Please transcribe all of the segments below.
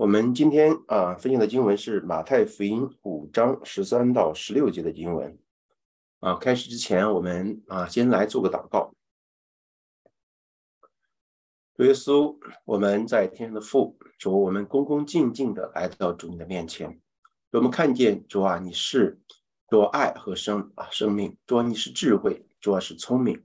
我们今天啊分享的经文是马太福音五章十三到十六节的经文。啊，开始之前，我们啊先来做个祷告。主耶稣，我们在天上的父，主，我们恭恭敬敬的来到主你的面前。我们看见主啊，你是主爱和生啊生命，主啊你是智慧，主啊是聪明，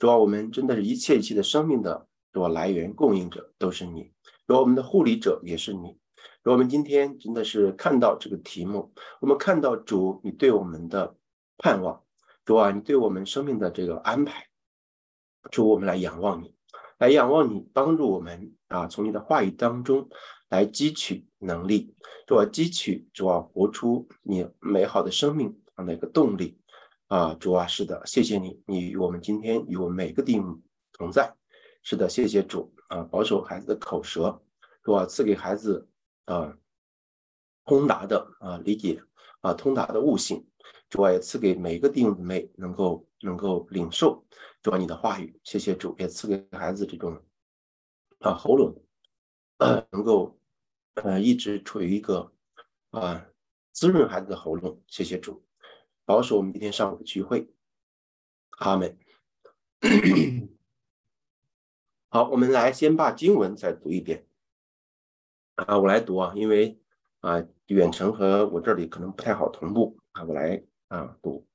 主啊我们真的是一切一切的生命的主来源供应者都是你。主，我们的护理者也是你。主，我们今天真的是看到这个题目，我们看到主你对我们的盼望，主啊，你对我们生命的这个安排，主，我们来仰望你，来仰望你帮助我们啊，从你的话语当中来汲取能力，主啊，汲取主啊，活出你美好的生命啊那个动力啊，主啊，是的，谢谢你，你与我们今天与我们每个弟兄同在，是的，谢谢主。啊，保守孩子的口舌，是吧？赐给孩子啊通达的啊理解啊通达的悟性，主啊也赐给每一个弟兄姊妹能够能够领受主啊你的话语。谢谢主，也赐给孩子这种啊喉咙能够呃一直处于一个啊滋润孩子的喉咙。谢谢主，保守我们今天上午的聚会。阿门。好，我们来先把经文再读一遍啊，我来读啊，因为啊远程和我这里可能不太好同步啊，我来啊读。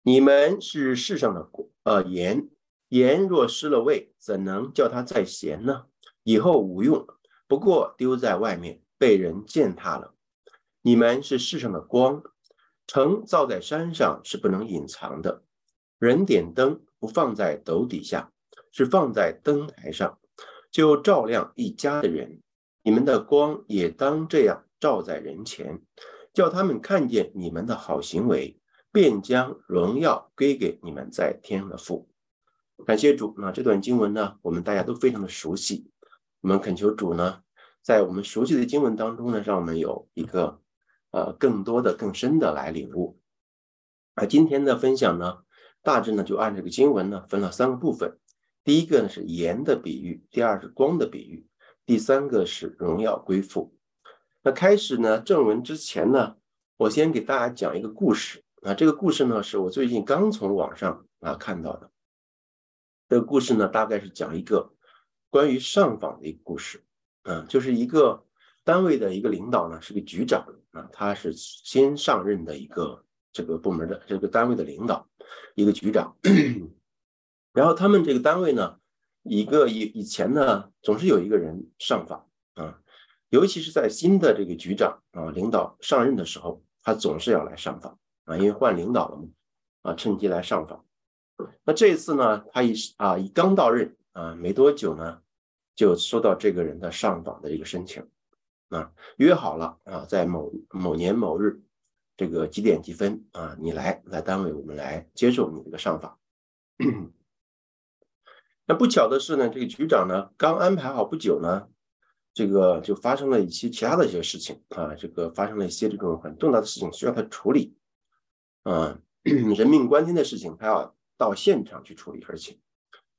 你们是世上的呃盐，盐若失了味，怎能叫它再咸呢？以后无用，不过丢在外面，被人践踏了。你们是世上的光，城造在山上是不能隐藏的。人点灯不放在斗底下。是放在灯台上，就照亮一家的人。你们的光也当这样照在人前，叫他们看见你们的好行为，便将荣耀归给你们在天上的父。感谢主。那这段经文呢，我们大家都非常的熟悉。我们恳求主呢，在我们熟悉的经文当中呢，让我们有一个呃更多的、更深的来领悟。而，今天的分享呢，大致呢就按这个经文呢分了三个部分。第一个呢是盐的比喻，第二是光的比喻，第三个是荣耀归父。那开始呢正文之前呢，我先给大家讲一个故事啊。这个故事呢是我最近刚从网上啊看到的。这个故事呢大概是讲一个关于上访的一个故事，嗯，就是一个单位的一个领导呢是个局长啊，他是新上任的一个这个部门的这个单位的领导，一个局长。然后他们这个单位呢，一个以以前呢，总是有一个人上访啊，尤其是在新的这个局长啊领导上任的时候，他总是要来上访啊，因为换领导了嘛，啊，趁机来上访。那这一次呢，他一啊一刚到任啊没多久呢，就收到这个人的上访的一个申请啊，约好了啊，在某某年某日这个几点几分啊，你来来单位，我们来接受你这个上访。那不巧的是呢，这个局长呢刚安排好不久呢，这个就发生了一些其他的一些事情啊，这个发生了一些这种很重大的事情需要他处理，啊，人命关天的事情他要到现场去处理，而且，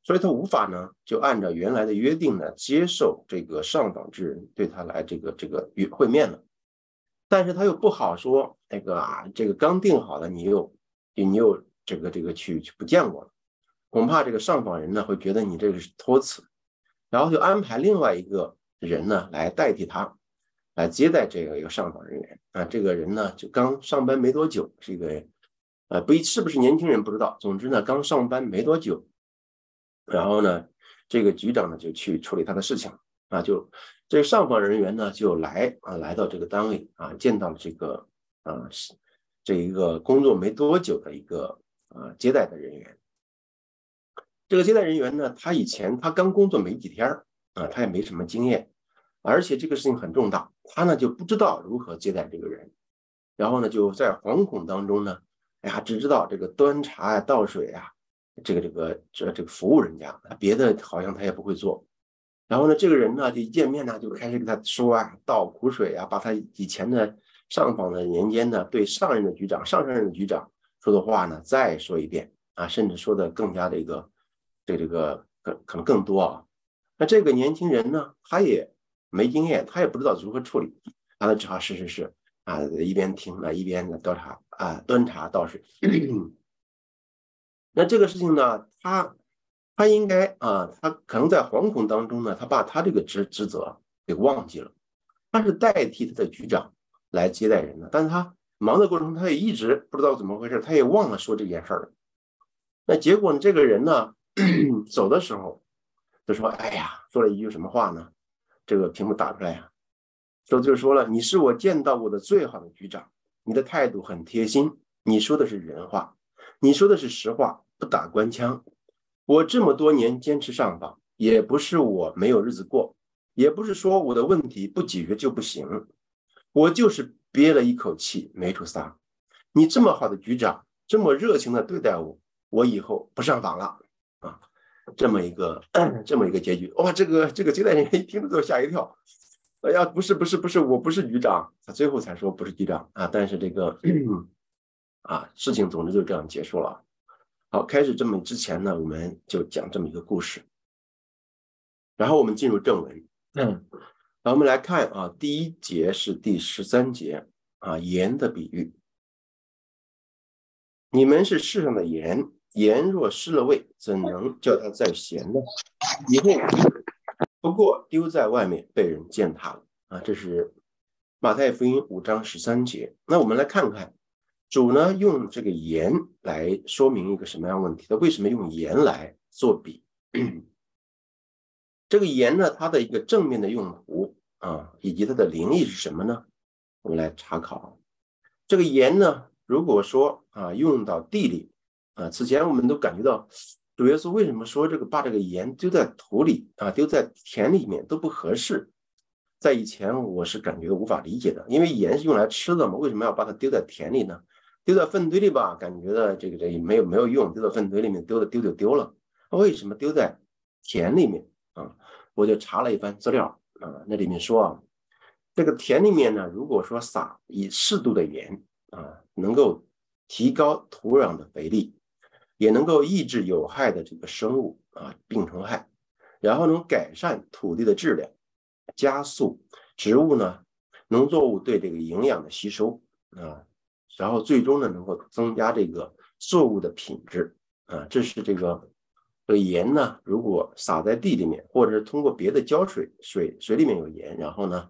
所以他无法呢就按照原来的约定呢接受这个上访之人对他来这个这个与会面了，但是他又不好说那个啊，这个刚定好了，你又你又这个这个去去不见我了。恐怕这个上访人呢会觉得你这个是托辞，然后就安排另外一个人呢来代替他，来接待这个一个上访人员啊。这个人呢就刚上班没多久，是一个呃不一是不是年轻人不知道，总之呢刚上班没多久，然后呢这个局长呢就去处理他的事情啊，就这个上访人员呢就来啊来到这个单位啊，见到了这个啊这一个工作没多久的一个啊接待的人员。这个接待人员呢，他以前他刚工作没几天儿啊，他也没什么经验，而且这个事情很重大，他呢就不知道如何接待这个人，然后呢就在惶恐当中呢，哎呀，只知道这个端茶呀、倒水呀，这个这个这这个服务人家，别的好像他也不会做。然后呢，这个人呢就一见面呢就开始给他说啊，倒苦水啊，把他以前的上访的年间呢对上任的局长、上上任的局长说的话呢再说一遍啊，甚至说的更加的一个。对这个可可能更多啊，那这个年轻人呢，他也没经验，他也不知道如何处理，他只好是是是啊，一边听啊一边的倒茶啊端茶倒水。那这个事情呢，他他应该啊，他可能在惶恐当中呢，他把他这个职职责给忘记了，他是代替他的局长来接待人的，但是他忙的过程中，他也一直不知道怎么回事，他也忘了说这件事儿了。那结果呢，这个人呢 走的时候就说：“哎呀，说了一句什么话呢？”这个屏幕打出来呀，说就说了：“你是我见到过的最好的局长，你的态度很贴心，你说的是人话，你说的是实话，不打官腔。我这么多年坚持上访，也不是我没有日子过，也不是说我的问题不解决就不行，我就是憋了一口气没处撒。你这么好的局长，这么热情的对待我，我以后不上访了啊。”这么一个这么一个结局哇！这个这个接待人员一听了都吓一跳。哎呀，不是不是不是，我不是局长。他最后才说不是局长啊。但是这个啊，事情总之就这样结束了。好，开始这么之前呢，我们就讲这么一个故事。然后我们进入正文。嗯，好，我们来看啊，第一节是第十三节啊，盐的比喻。你们是世上的盐。盐若失了味，怎能叫它再咸呢？以后不过丢在外面被人践踏了啊！这是马太福音五章十三节。那我们来看看主呢用这个盐来说明一个什么样问题？他为什么用盐来做比？这个盐呢，它的一个正面的用途啊，以及它的灵意是什么呢？我们来查考这个盐呢，如果说啊用到地里。啊，此前我们都感觉到主耶稣为什么说这个把这个盐丢在土里啊，丢在田里面都不合适。在以前我是感觉无法理解的，因为盐是用来吃的嘛，为什么要把它丢在田里呢？丢在粪堆里吧，感觉到这个这没有没有用，丢到粪堆里面丢的丢就丢了。为什么丢在田里面啊？我就查了一番资料啊，那里面说啊，这个田里面呢，如果说撒以适度的盐啊，能够提高土壤的肥力。也能够抑制有害的这个生物啊病虫害，然后能改善土地的质量，加速植物呢农作物对这个营养的吸收啊，然后最终呢能够增加这个作物的品质啊。这是这个这个盐呢，如果撒在地里面，或者是通过别的浇水水水里面有盐，然后呢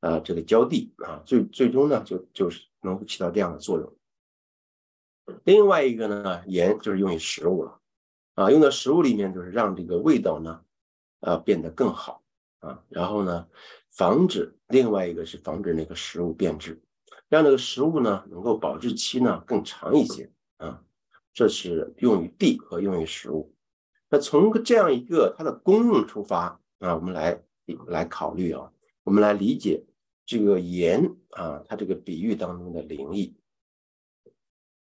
呃这个浇地啊，最最终呢就就是能够起到这样的作用。另外一个呢，盐就是用于食物了，啊，用到食物里面就是让这个味道呢，啊变得更好啊，然后呢，防止另外一个是防止那个食物变质，让这个食物呢能够保质期呢更长一些啊，这是用于地和用于食物。那从这样一个它的功用出发啊，我们来来考虑啊，我们来理解这个盐啊，它这个比喻当中的灵异。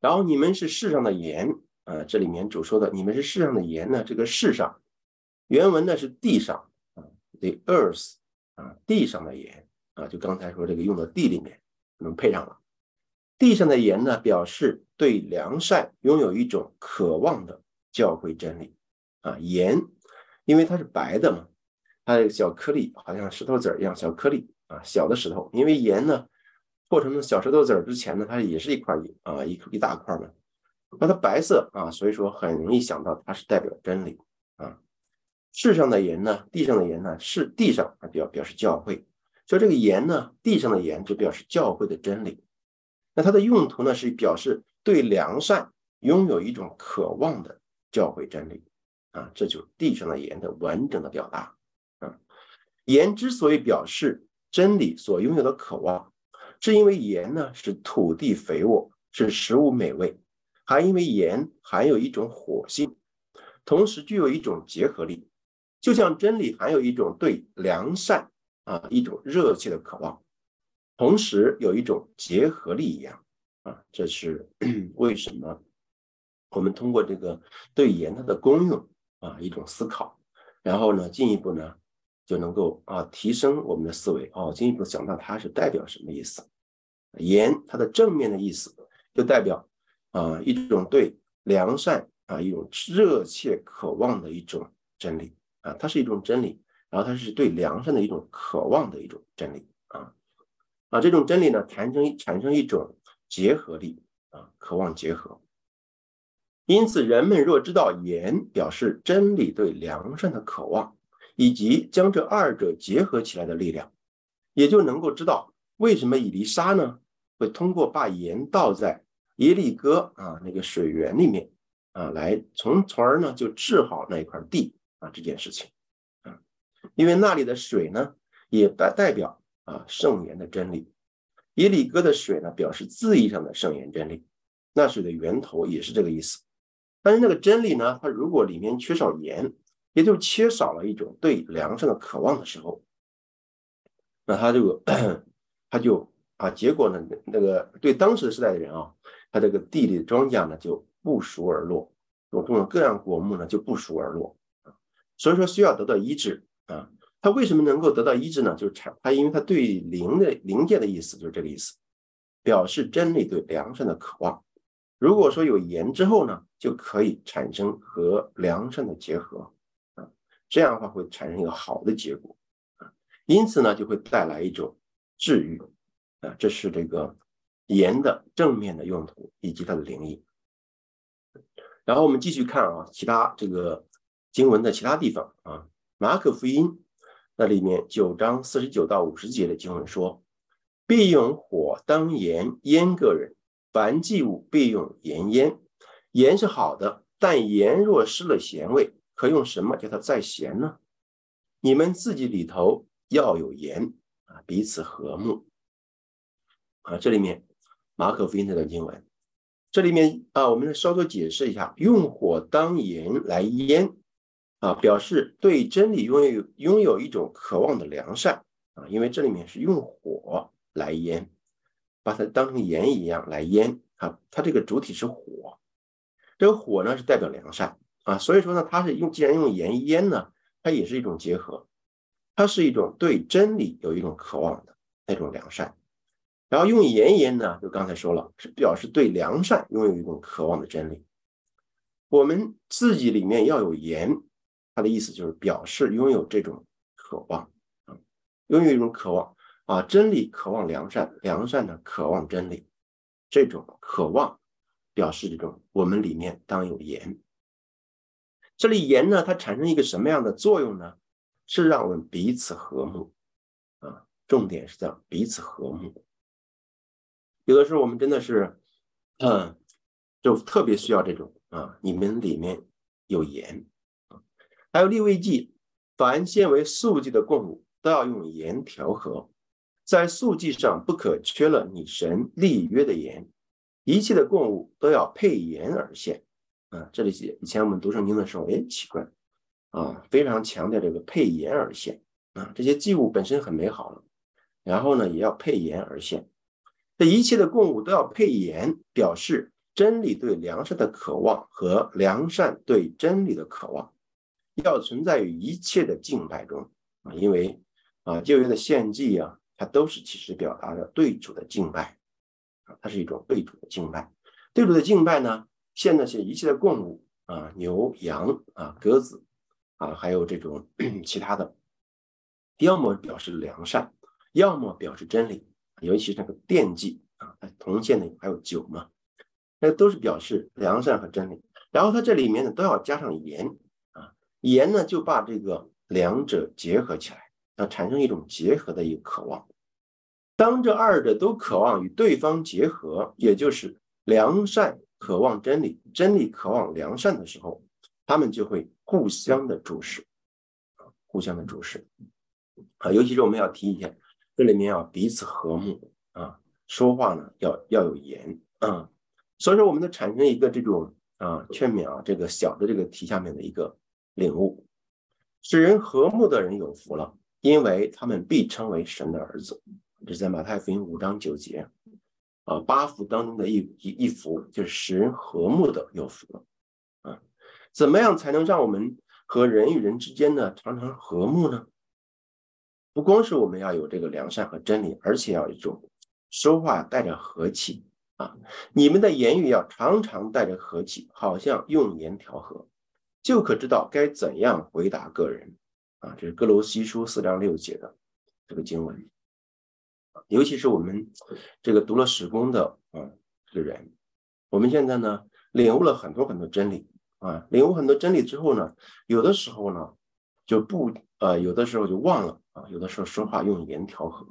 然后你们是世上的盐啊，这里面主说的你们是世上的盐呢。这个世上原文呢是地上啊，the earth 啊，地上的盐啊，就刚才说这个用的地里面能配上了。地上的盐呢，表示对良善拥有一种渴望的教会真理啊。盐因为它是白的嘛，它个小颗粒好像石头子儿一样小颗粒啊，小的石头，因为盐呢。破成小石头子儿之前呢，它也是一块一啊一一大块嘛，那它白色啊，所以说很容易想到它是代表真理啊。世上的盐呢，地上的盐呢，是地上啊表表示教会，所以这个盐呢，地上的盐就表示教会的真理。那它的用途呢，是表示对良善拥有一种渴望的教会真理啊，这就是地上的盐的完整的表达啊。盐之所以表示真理所拥有的渴望。是因为盐呢使土地肥沃，使食物美味，还因为盐含有一种火性，同时具有一种结合力，就像真理含有一种对良善啊一种热切的渴望，同时有一种结合力一样啊，这是 为什么？我们通过这个对盐它的功用啊一种思考，然后呢进一步呢。就能够啊提升我们的思维哦，进一步想到它是代表什么意思？言它的正面的意思就代表啊一种对良善啊一种热切渴望的一种真理啊，它是一种真理，然后它是对良善的一种渴望的一种真理啊啊，这种真理呢，产生产生一种结合力啊，渴望结合。因此，人们若知道言表示真理对良善的渴望，以及将这二者结合起来的力量，也就能够知道为什么以利沙呢会通过把盐倒在耶利哥啊那个水源里面啊来从从而呢就治好那一块地啊这件事情啊，因为那里的水呢也代代表啊圣言的真理，耶利哥的水呢表示字义上的圣言真理，那水的源头也是这个意思。但是那个真理呢？它如果里面缺少盐，也就缺少了一种对良善的渴望的时候，那他这个 他就啊，结果呢，那个对当时的时代的人啊，他这个地里的庄稼呢就不熟而落，所种的各样果木呢就不熟而落啊，所以说需要得到医治啊。他为什么能够得到医治呢？就是产他因为他对灵的灵界的意思就是这个意思，表示真理对良善的渴望。如果说有盐之后呢，就可以产生和良善的结合，这样的话会产生一个好的结果啊，因此呢就会带来一种治愈啊，这是这个盐的正面的用途以及它的灵异。然后我们继续看啊，其他这个经文的其他地方啊，马可福音那里面九章四十九到五十节的经文说，必用火当盐腌个人。凡祭物必用盐腌，盐是好的，但盐若失了咸味，可用什么叫它再咸呢？你们自己里头要有盐啊，彼此和睦啊。这里面马可福音这段经文，这里面啊，我们稍作解释一下，用火当盐来腌啊，表示对真理拥有拥有一种渴望的良善啊，因为这里面是用火来腌。把它当成盐一样来腌啊，它这个主体是火，这个火呢是代表良善啊，所以说呢，它是用既然用盐腌呢，它也是一种结合，它是一种对真理有一种渴望的那种良善，然后用盐腌呢，就刚才说了，是表示对良善拥有一种渴望的真理。我们自己里面要有盐，它的意思就是表示拥有这种渴望啊，拥有一种渴望。啊，真理渴望良善，良善呢渴望真理，这种渴望表示这种我们里面当有盐。这里盐呢，它产生一个什么样的作用呢？是让我们彼此和睦啊，重点是在彼此和睦。有的时候我们真的是，嗯，就特别需要这种啊，你们里面有盐啊，还有立位记，凡先为素祭的供物都要用盐调和。在素祭上不可缺了你神立约的盐，一切的供物都要配盐而献。啊，这里写以前我们读圣经的时候，哎，奇怪，啊，非常强调这个配盐而献。啊，这些祭物本身很美好了，然后呢，也要配盐而献。这一切的供物都要配盐，表示真理对良善的渴望和良善对真理的渴望，要存在于一切的敬拜中。啊，因为啊，旧约的献祭啊。它都是其实表达的对主的敬拜啊，它是一种对主的敬拜。对主的敬拜呢，现那些一切的供物啊，牛羊啊，鸽子啊，还有这种 其他的，要么表示良善，要么表示真理。尤其是那个奠祭啊，铜线的还有酒嘛，那都是表示良善和真理。然后它这里面呢，都要加上盐啊，盐呢就把这个两者结合起来。要产生一种结合的一个渴望，当这二者都渴望与对方结合，也就是良善渴望真理，真理渴望良善的时候，他们就会互相的注视，互相的注视，啊，尤其是我们要提一下，这里面要彼此和睦啊，说话呢要要有言啊，所以说我们就产生一个这种啊劝勉啊，这个小的这个题下面的一个领悟，使人和睦的人有福了。因为他们必称为神的儿子，这是在马太福音五章九节。啊，八福当中的一一一幅，就是使人和睦的有福啊。怎么样才能让我们和人与人之间呢常常和睦呢？不光是我们要有这个良善和真理，而且要一种说话带着和气啊。你们的言语要常常带着和气，好像用言调和，就可知道该怎样回答个人。啊，这是哥罗西书四章六节的这个经文。尤其是我们这个读了史工的啊这个人，我们现在呢领悟了很多很多真理啊，领悟很多真理之后呢，有的时候呢就不呃，有的时候就忘了啊，有的时候说话用言调和，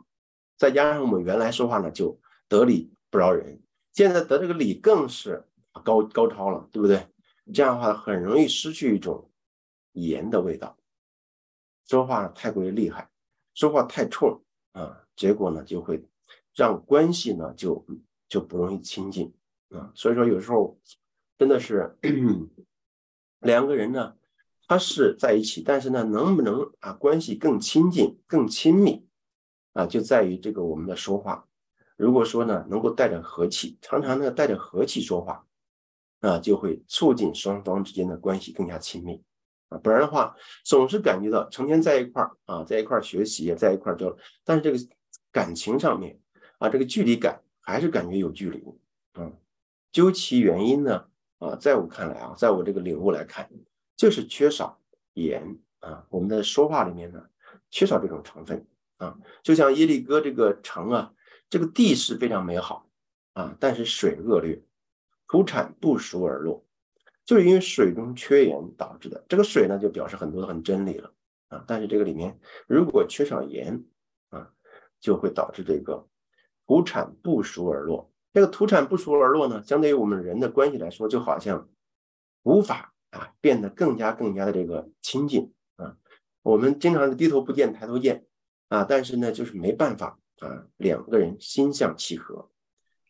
再加上我们原来说话呢就得理不饶人，现在得这个理更是高高超了，对不对？这样的话很容易失去一种言的味道，说话太过于厉害，说话太冲啊。结果呢，就会让关系呢就就不容易亲近啊。所以说，有时候真的是两个人呢，他是在一起，但是呢，能不能啊关系更亲近、更亲密啊，就在于这个我们的说话。如果说呢，能够带着和气，常常呢带着和气说话啊，就会促进双方之间的关系更加亲密啊。不然的话，总是感觉到成天在一块儿啊，在一块儿学习，在一块儿交流，但是这个。感情上面啊，这个距离感还是感觉有距离，嗯，究其原因呢，啊，在我看来啊，在我这个领悟来看，就是缺少盐啊，我们的说话里面呢，缺少这种成分啊，就像耶利哥这个城啊，这个地势非常美好啊，但是水恶劣，土产不熟而落，就是因为水中缺盐导致的。这个水呢，就表示很多的很真理了啊，但是这个里面如果缺少盐。就会导致这个土产不熟而落。这个土产不熟而落呢，相对于我们人的关系来说，就好像无法啊变得更加更加的这个亲近啊。我们经常是低头不见抬头见啊，但是呢，就是没办法啊，两个人心向契合，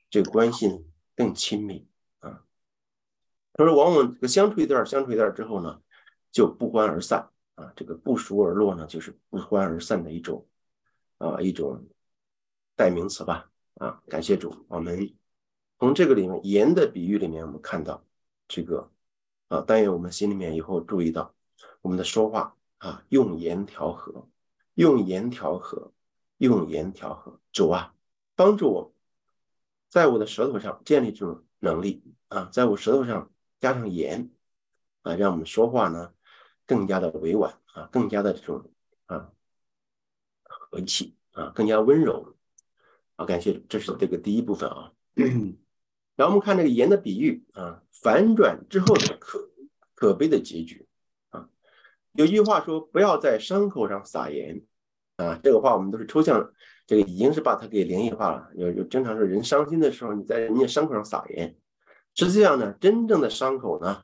这个关系更亲密啊。他说，往往这个相处一段相处一段之后呢，就不欢而散啊。这个不熟而落呢，就是不欢而散的一种。啊，一种代名词吧。啊，感谢主，我们从这个里面盐的比喻里面，我们看到这个啊，但愿我们心里面以后注意到我们的说话啊，用盐调和，用盐调和，用盐调和。主啊，帮助我，在我的舌头上建立这种能力啊，在我舌头上加上盐啊，让我们说话呢更加的委婉啊，更加的这种。和气啊，更加温柔啊！感谢，这是这个第一部分啊。然后我们看这个盐的比喻啊，反转之后的可可悲的结局啊。有句话说：“不要在伤口上撒盐啊。”这个话我们都是抽象，这个已经是把它给灵异化了。有有经常说，人伤心的时候，你在人家伤口上撒盐。实际上呢，真正的伤口呢，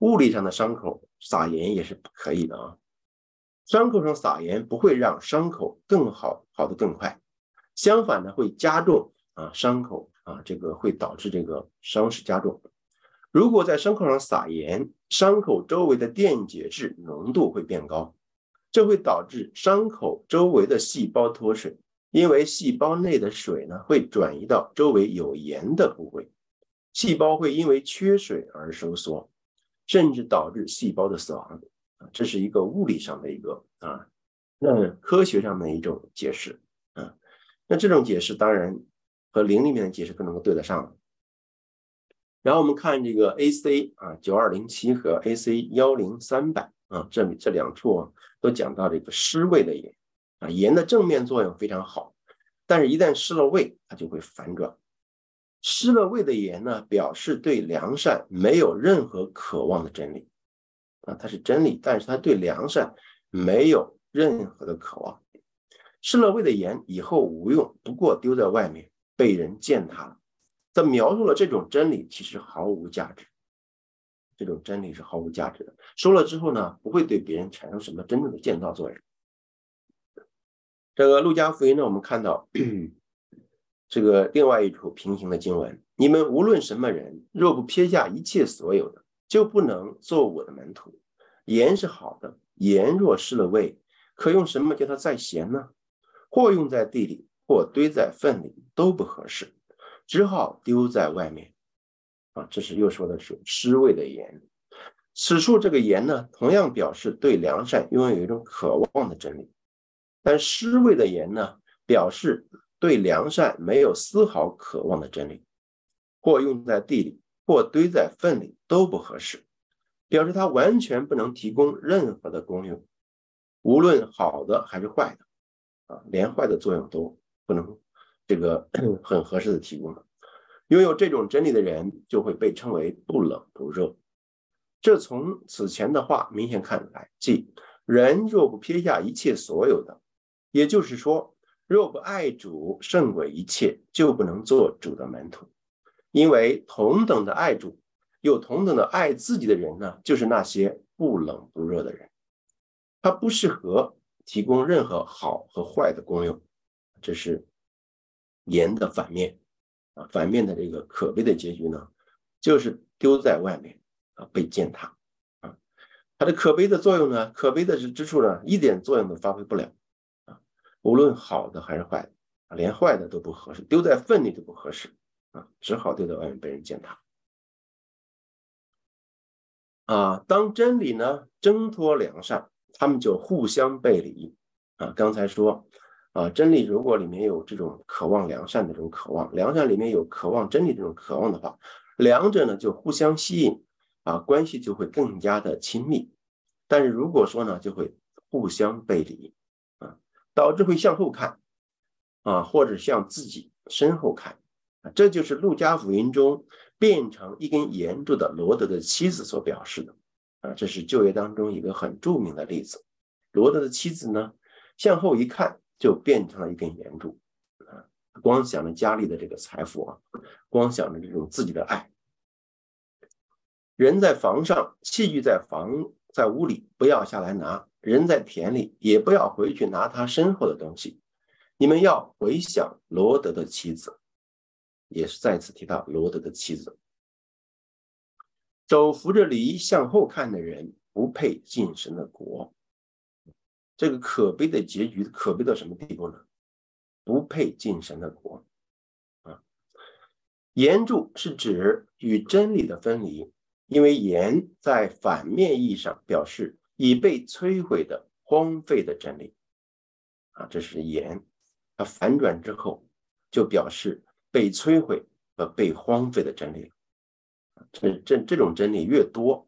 物理上的伤口撒盐也是不可以的啊。伤口上撒盐不会让伤口更好好的更快，相反呢会加重啊伤口啊这个会导致这个伤势加重。如果在伤口上撒盐，伤口周围的电解质浓度会变高，这会导致伤口周围的细胞脱水，因为细胞内的水呢会转移到周围有盐的部位，细胞会因为缺水而收缩，甚至导致细胞的死亡。这是一个物理上的一个啊，那科学上的一种解释啊，那这种解释当然和零里面的解释不能够对得上。然后我们看这个 AC 啊九二零七和 AC 幺零三百啊，这这两处都讲到这个湿味的盐啊，盐的正面作用非常好，但是一旦失了味，它就会反转。失了味的盐呢，表示对良善没有任何渴望的真理。啊，它是真理，但是他对良善没有任何的渴望。失了味的盐以后无用，不过丢在外面被人践踏了。他描述了这种真理其实毫无价值，这种真理是毫无价值的。说了之后呢，不会对别人产生什么真正的建造作用。这个路加福音呢，我们看到这个另外一处平行的经文：你们无论什么人，若不撇下一切所有的。就不能做我的门徒。盐是好的，盐若失了味，可用什么叫它再咸呢？或用在地里，或堆在粪里，都不合适，只好丢在外面。啊，这是又说的是失味的盐。此处这个盐呢，同样表示对良善拥有一种渴望的真理，但失味的盐呢，表示对良善没有丝毫渴望的真理，或用在地里。或堆在粪里都不合适，表示它完全不能提供任何的功用。无论好的还是坏的，啊，连坏的作用都不能这个 很合适的提供了。拥有这种真理的人，就会被称为不冷不热。这从此前的话明显看来，即人若不撇下一切所有的，也就是说，若不爱主胜过一切，就不能做主的门徒。因为同等的爱主，又同等的爱自己的人呢，就是那些不冷不热的人。他不适合提供任何好和坏的功用，这是盐的反面啊。反面的这个可悲的结局呢，就是丢在外面啊，被践踏啊。它的可悲的作用呢，可悲的是之处呢，一点作用都发挥不了啊。无论好的还是坏的，连坏的都不合适，丢在粪里都不合适啊，只好丢在外面被人践踏。啊，当真理呢挣脱良善。他们就互相背离啊！刚才说啊，真理如果里面有这种渴望良善的这种渴望，良善里面有渴望真理这种渴望的话，两者呢就互相吸引啊，关系就会更加的亲密。但是如果说呢，就会互相背离啊，导致会向后看啊，或者向自己身后看，这就是路加福音中变成一根圆柱的罗德的妻子所表示的。啊，这是旧约当中一个很著名的例子。罗德的妻子呢，向后一看，就变成了一根圆柱。啊，光想着家里的这个财富啊，光想着这种自己的爱。人在房上，器具在房在屋里，不要下来拿；人在田里，也不要回去拿他身后的东西。你们要回想罗德的妻子，也是再次提到罗德的妻子。手扶着犁向后看的人，不配进神的国。这个可悲的结局，可悲到什么地步呢？不配进神的国啊！言柱是指与真理的分离，因为言在反面意义上表示已被摧毁的、荒废的真理啊。这是言，它反转之后就表示被摧毁和被荒废的真理。这这这种真理越多，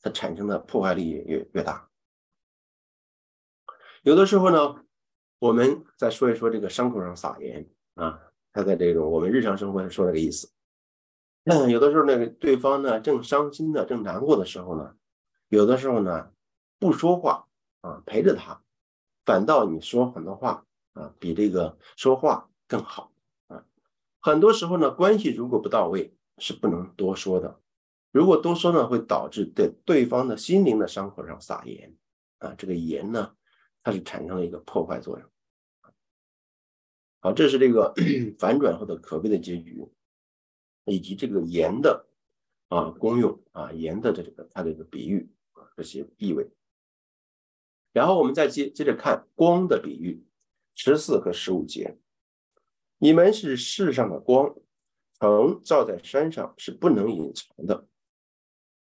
它产生的破坏力也越越大。有的时候呢，我们再说一说这个伤口上撒盐啊，他在这种我们日常生活说这个意思。那 有的时候那个对方呢正伤心的、正难过的时候呢，有的时候呢不说话啊，陪着他，反倒你说很多话啊，比这个说话更好。很多时候呢，关系如果不到位。是不能多说的，如果多说呢，会导致在对方的心灵的伤口上撒盐啊，这个盐呢，它是产生了一个破坏作用。好，这是这个 反转后的可悲的结局，以及这个盐的啊功用啊盐的这个它的一个比喻啊这些意味。然后我们再接接着看光的比喻，十四和十五节，你们是世上的光。城照在山上是不能隐藏的。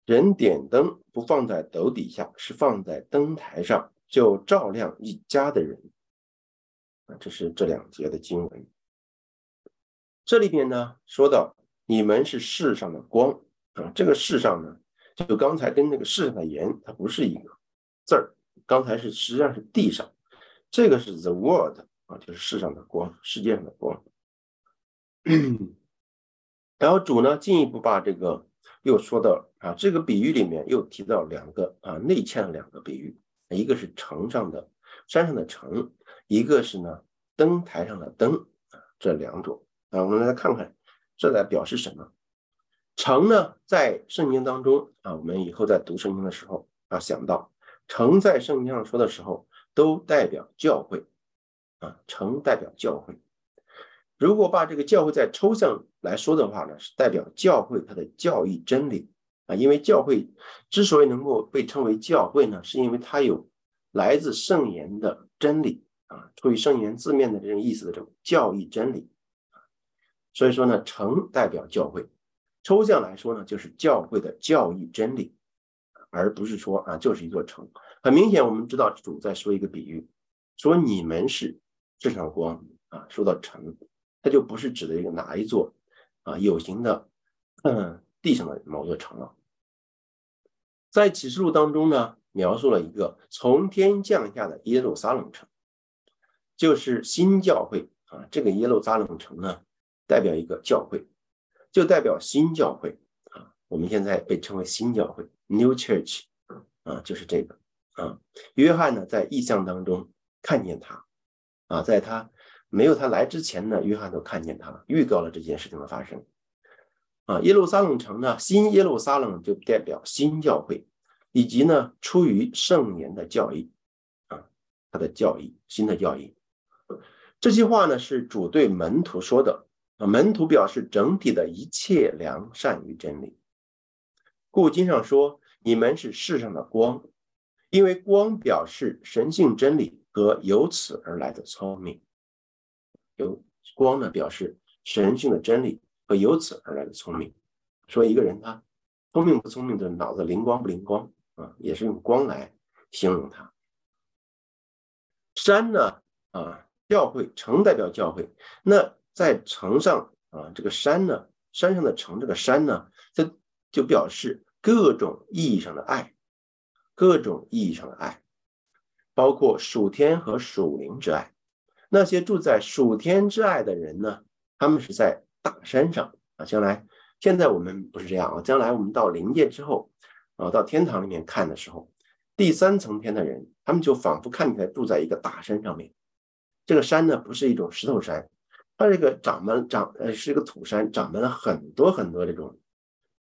人点灯不放在斗底下，是放在灯台上，就照亮一家的人。啊，这是这两节的经文。这里边呢说到，你们是世上的光啊。这个世上呢，就刚才跟那个世上的盐，它不是一个字儿。刚才是实际上是地上，这个是 the world 啊，就是世上的光，世界上的光。然后主呢进一步把这个又说到啊，这个比喻里面又提到两个啊内嵌两个比喻，一个是城上的山上的城，一个是呢灯台上的灯啊，这两种啊，我们来看看这在表示什么。城呢在圣经当中啊，我们以后在读圣经的时候啊想到，城在圣经上说的时候都代表教会啊，城代表教会。如果把这个教会在抽象来说的话呢，是代表教会它的教义真理啊，因为教会之所以能够被称为教会呢，是因为它有来自圣言的真理啊，出于圣言字面的这种意思的这种教义真理，所以说呢，城代表教会，抽象来说呢，就是教会的教义真理，而不是说啊，就是一座城。很明显，我们知道主在说一个比喻，说你们是这场光啊，说到城。它就不是指的一个哪一座啊有形的嗯地上的某座城了。在启示录当中呢，描述了一个从天降下的耶路撒冷城，就是新教会啊。这个耶路撒冷城呢，代表一个教会，就代表新教会啊。我们现在被称为新教会 （New Church） 啊，就是这个啊。约翰呢，在异象当中看见他啊，在他没有他来之前呢，约翰都看见他了，预告了这件事情的发生。啊，耶路撒冷城呢，新耶路撒冷就代表新教会，以及呢出于圣言的教义，啊，他的教义，新的教义。这句话呢是主对门徒说的，啊，门徒表示整体的一切良善与真理。故经上说，你们是世上的光，因为光表示神性真理和由此而来的聪明。由光呢，表示神性的真理。和由此而来的聪明，说一个人他聪明不聪明的脑子灵光不灵光啊，也是用光来形容他。山呢啊，教会城代表教会，那在城上啊，这个山呢，山上的城这个山呢，它就表示各种意义上的爱，各种意义上的爱，包括属天和属灵之爱。那些住在属天之爱的人呢，他们是在。大山上啊，将来现在我们不是这样啊，将来我们到灵界之后啊，到天堂里面看的时候，第三层天的人，他们就仿佛看起来住在一个大山上面。这个山呢，不是一种石头山，它这个长满长呃是一个土山，长满了很多很多这种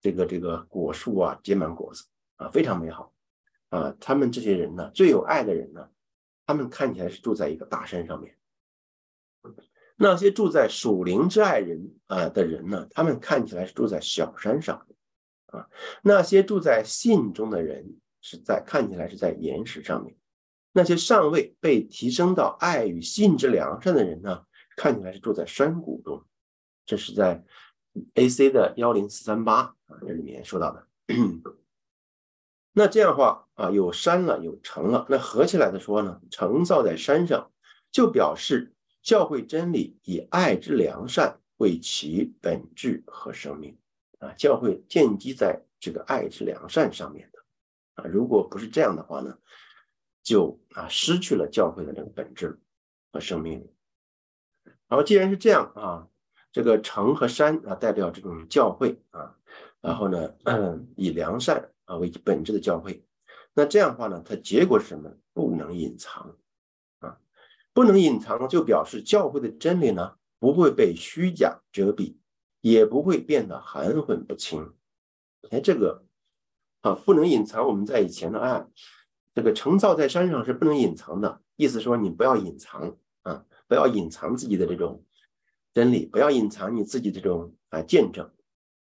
这个这个果树啊，结满果子啊，非常美好啊。他们这些人呢，最有爱的人呢，他们看起来是住在一个大山上面。那些住在属灵之爱人啊的人呢，他们看起来是住在小山上，啊，那些住在信中的人是在看起来是在岩石上面，那些尚未被提升到爱与信之良善的人呢，看起来是住在山谷中。这是在 A.C. 的幺零四三八啊这里面说到的。那这样的话啊，有山了，有城了，那合起来的说呢，城造在山上，就表示。教会真理以爱之良善为其本质和生命啊，教会建基在这个爱之良善上面的啊，如果不是这样的话呢，就啊失去了教会的这个本质和生命。好，既然是这样啊，这个城和山啊代表这种教会啊，然后呢，以良善啊为本质的教会，那这样的话呢，它结果是什么？不能隐藏啊。不能隐藏，就表示教会的真理呢不会被虚假遮蔽，也不会变得含混不清。哎，这个啊，不能隐藏。我们在以前的啊，这个成造在山上是不能隐藏的，意思说你不要隐藏啊，不要隐藏自己的这种真理，不要隐藏你自己这种啊见证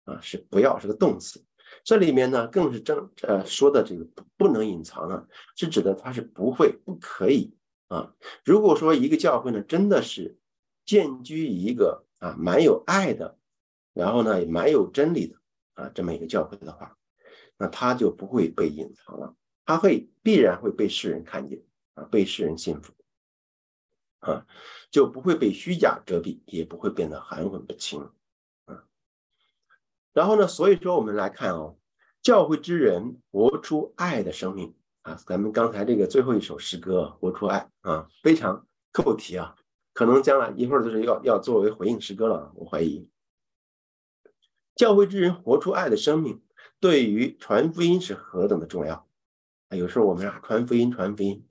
啊，是不要是个动词。这里面呢，更是正呃说的这个不能隐藏了，是指的它是不会不可以。啊，如果说一个教会呢，真的是建居于一个啊蛮有爱的，然后呢也蛮有真理的啊这么一个教会的话，那他就不会被隐藏了，他会必然会被世人看见啊，被世人信服啊，就不会被虚假遮蔽，也不会变得含混不清。然后呢，所以说我们来看哦，教会之人活出爱的生命。啊，咱们刚才这个最后一首诗歌《活出爱》啊，非常扣题啊，可能将来一会儿就是要要作为回应诗歌了。我怀疑，教会之人活出爱的生命，对于传福音是何等的重要啊！有时候我们啊传福音，传福音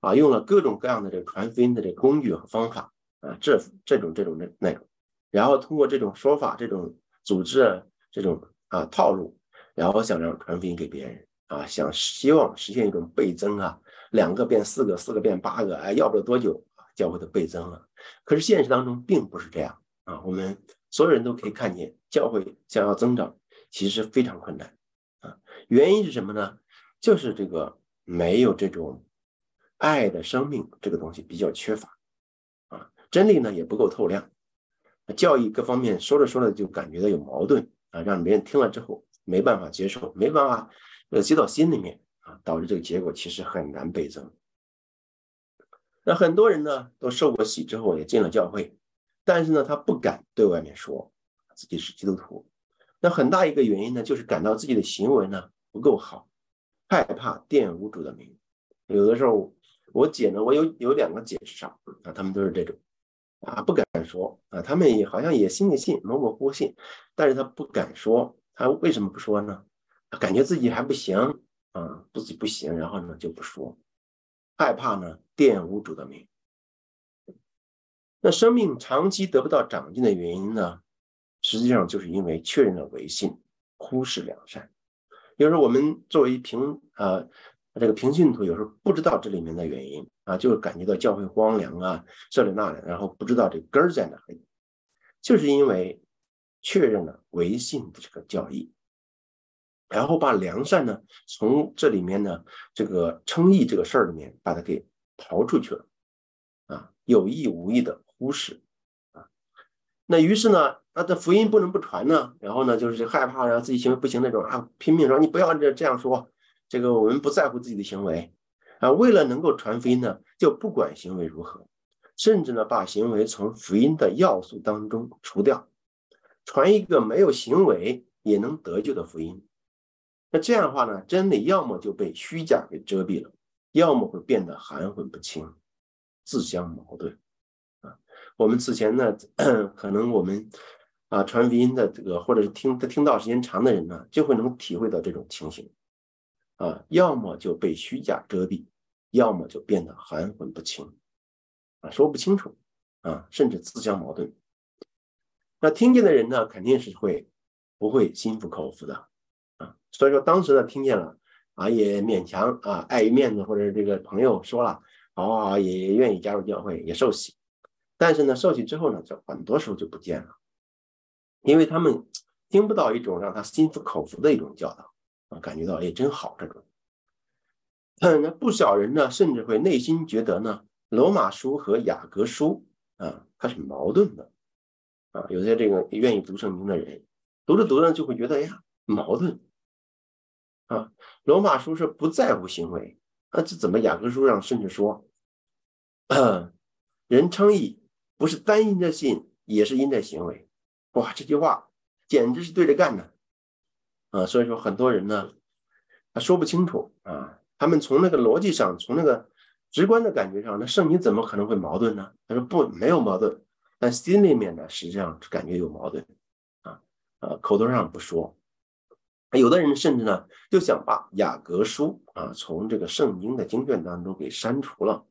啊，用了各种各样的这个传福音的这个工具和方法啊，这这种这种的那种，然后通过这种说法、这种组织、这种啊套路，然后想让传福音给别人。啊，想希望实现一种倍增啊，两个变四个，四个变八个，哎，要不了多久啊，教会的倍增了。可是现实当中并不是这样啊，我们所有人都可以看见，教会想要增长，其实非常困难啊。原因是什么呢？就是这个没有这种爱的生命，这个东西比较缺乏啊。真理呢也不够透亮，教育各方面说着说着就感觉到有矛盾啊，让别人听了之后没办法接受，没办法。呃，接到心里面啊，导致这个结果其实很难倍增。那很多人呢，都受过洗之后也进了教会，但是呢，他不敢对外面说自己是基督徒。那很大一个原因呢，就是感到自己的行为呢不够好，害怕玷污主的名。有的时候，我姐呢，我有有两个姐是啥啊？他们都是这种啊，不敢说啊，他们也好像也心里信，模模糊糊信，但是他不敢说，他为什么不说呢？感觉自己还不行啊，自己不行，然后呢就不说，害怕呢玷污主的名。那生命长期得不到长进的原因呢？实际上就是因为确认了唯信，忽视良善。有时候我们作为平啊这个平信徒，有时候不知道这里面的原因啊，就是感觉到教会荒凉啊，这里那里，然后不知道这根儿在哪里，就是因为确认了唯信的这个教义，然后把良善呢从这里面呢这个称义这个事儿里面把它给刨出去了啊，有意无意的。忽视啊，那于是呢，那这福音不能不传呢。然后呢，就是害怕让自己行为不行那种啊，拼命说你不要这这样说，这个我们不在乎自己的行为啊。为了能够传福音呢，就不管行为如何，甚至呢把行为从福音的要素当中除掉，传一个没有行为也能得救的福音。那这样的话呢，真理要么就被虚假给遮蔽了，要么会变得含混不清，自相矛盾啊。我们此前呢，可能我们啊传福音的这个，或者是听听到时间长的人呢，就会能体会到这种情形啊，要么就被虚假遮蔽，要么就变得含混不清啊，说不清楚啊，甚至自相矛盾。那听见的人呢，肯定是会不会心服口服的啊？所以说当时呢，听见了啊，也勉强啊，碍于面子或者这个朋友说了，好好也愿意加入教会，也受洗。但是呢，受洗之后呢，就很多时候就不见了，因为他们听不到一种让他心服口服的一种教导感觉到哎真好这种。嗯，那不少人呢，甚至会内心觉得呢，罗马书和雅各书啊，它是矛盾的啊。有些这个愿意读圣经的人，读着读着就会觉得，哎呀，矛盾啊。罗马书是不在乎行为啊，这怎么雅各书上甚至说，人称义。不是单因着信，也是因着行为。哇，这句话简直是对着干的啊！所以说，很多人呢，他说不清楚啊。他们从那个逻辑上，从那个直观的感觉上，那圣经怎么可能会矛盾呢？他说不，没有矛盾。但心里面呢，实际上感觉有矛盾啊啊，口头上不说。有的人甚至呢，就想把雅各书啊从这个圣经的经卷当中给删除了。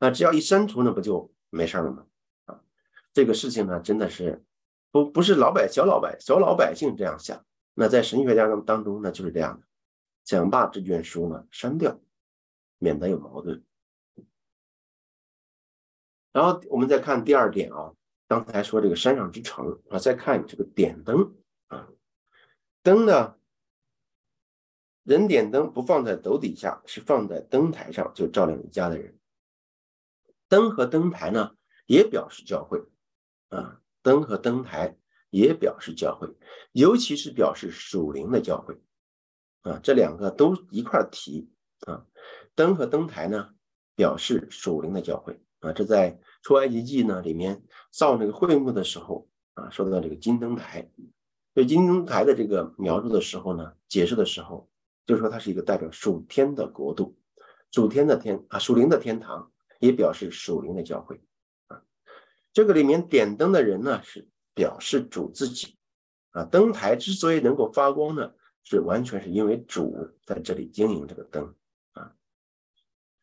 那只要一删除，那不就没事了吗？这个事情呢，真的是不不是老百小老百小老百姓这样想。那在神学家当当中呢，就是这样的，想把这卷书呢删掉，免得有矛盾。然后我们再看第二点啊，刚才说这个山上之城啊，再看这个点灯啊，灯呢，人点灯不放在斗底下，是放在灯台上，就照亮你家的人。灯和灯台呢，也表示教会。啊，灯和灯台也表示教会，尤其是表示属灵的教会。啊，这两个都一块提啊。灯和灯台呢，表示属灵的教会。啊，这在出埃及记呢里面造那个会幕的时候啊，说到这个金灯台。对金灯台的这个描述的时候呢，解释的时候就说它是一个代表属天的国度，属天的天啊，属灵的天堂，也表示属灵的教会。这个里面点灯的人呢，是表示主自己啊。灯台之所以能够发光呢，是完全是因为主在这里经营这个灯啊。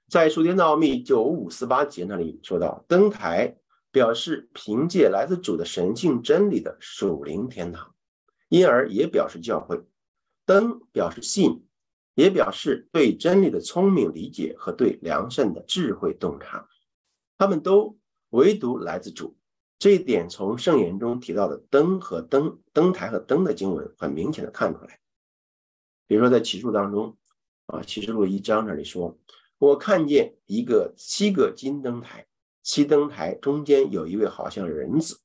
在《数天奥秘》九五四八节那里说到，灯台表示凭借来自主的神性真理的属灵天堂，因而也表示教会。灯表示信，也表示对真理的聪明理解和对良善的智慧洞察，他们都。唯独来自主，这一点从圣言中提到的灯和灯、灯台和灯的经文很明显的看出来。比如说在启示录当中，啊，启示录一章那里说：“我看见一个七个金灯台，七灯台中间有一位好像人子，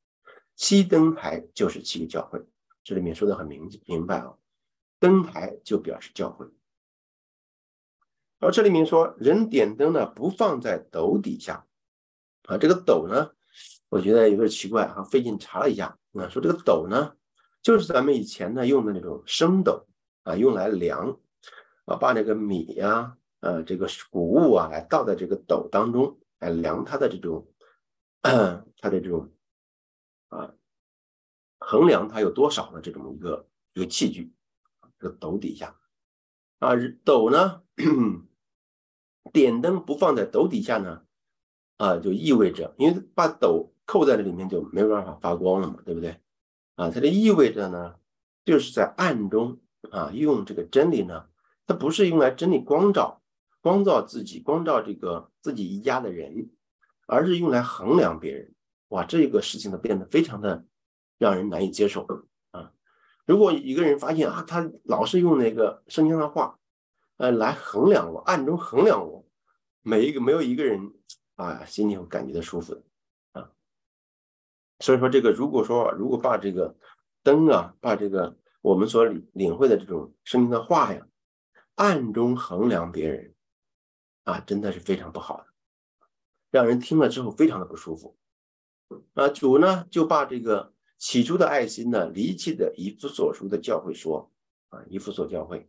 七灯台就是七个教会。”这里面说的很明明白啊，灯台就表示教会。而这里面说，人点灯呢，不放在斗底下。啊，这个斗呢，我觉得有点奇怪哈，费劲查了一下啊，说这个斗呢，就是咱们以前呢用的那种升斗啊，用来量啊，把那个米呀，呃，这个谷物啊，来倒在这个斗当中，来量它的这种，它的这种，啊，衡量它有多少的这种一个一个器具，这个斗底下，啊，斗呢，点灯不放在斗底下呢，啊，就意味着，因为把斗扣在这里面就没有办法发光了嘛，对不对？啊，它这意味着呢，就是在暗中啊，用这个真理呢。它不是用来真理光照、光照自己、光照这个自己一家的人，而是用来衡量别人。哇，这个事情呢变得非常的让人难以接受啊！如果一个人发现啊，他老是用那个圣经的话，呃，来衡量我，暗中衡量我，每一个没有一个人啊，心里会感觉到舒服的。所以说，这个如果说如果把这个灯啊，把这个我们所领领会的这种圣经的话呀。暗中衡量别人，啊，真的是非常不好的，让人听了之后非常的不舒服。啊，主呢就把这个起初的爱心呢离弃的以弗所书的教会说，啊，以弗所教会，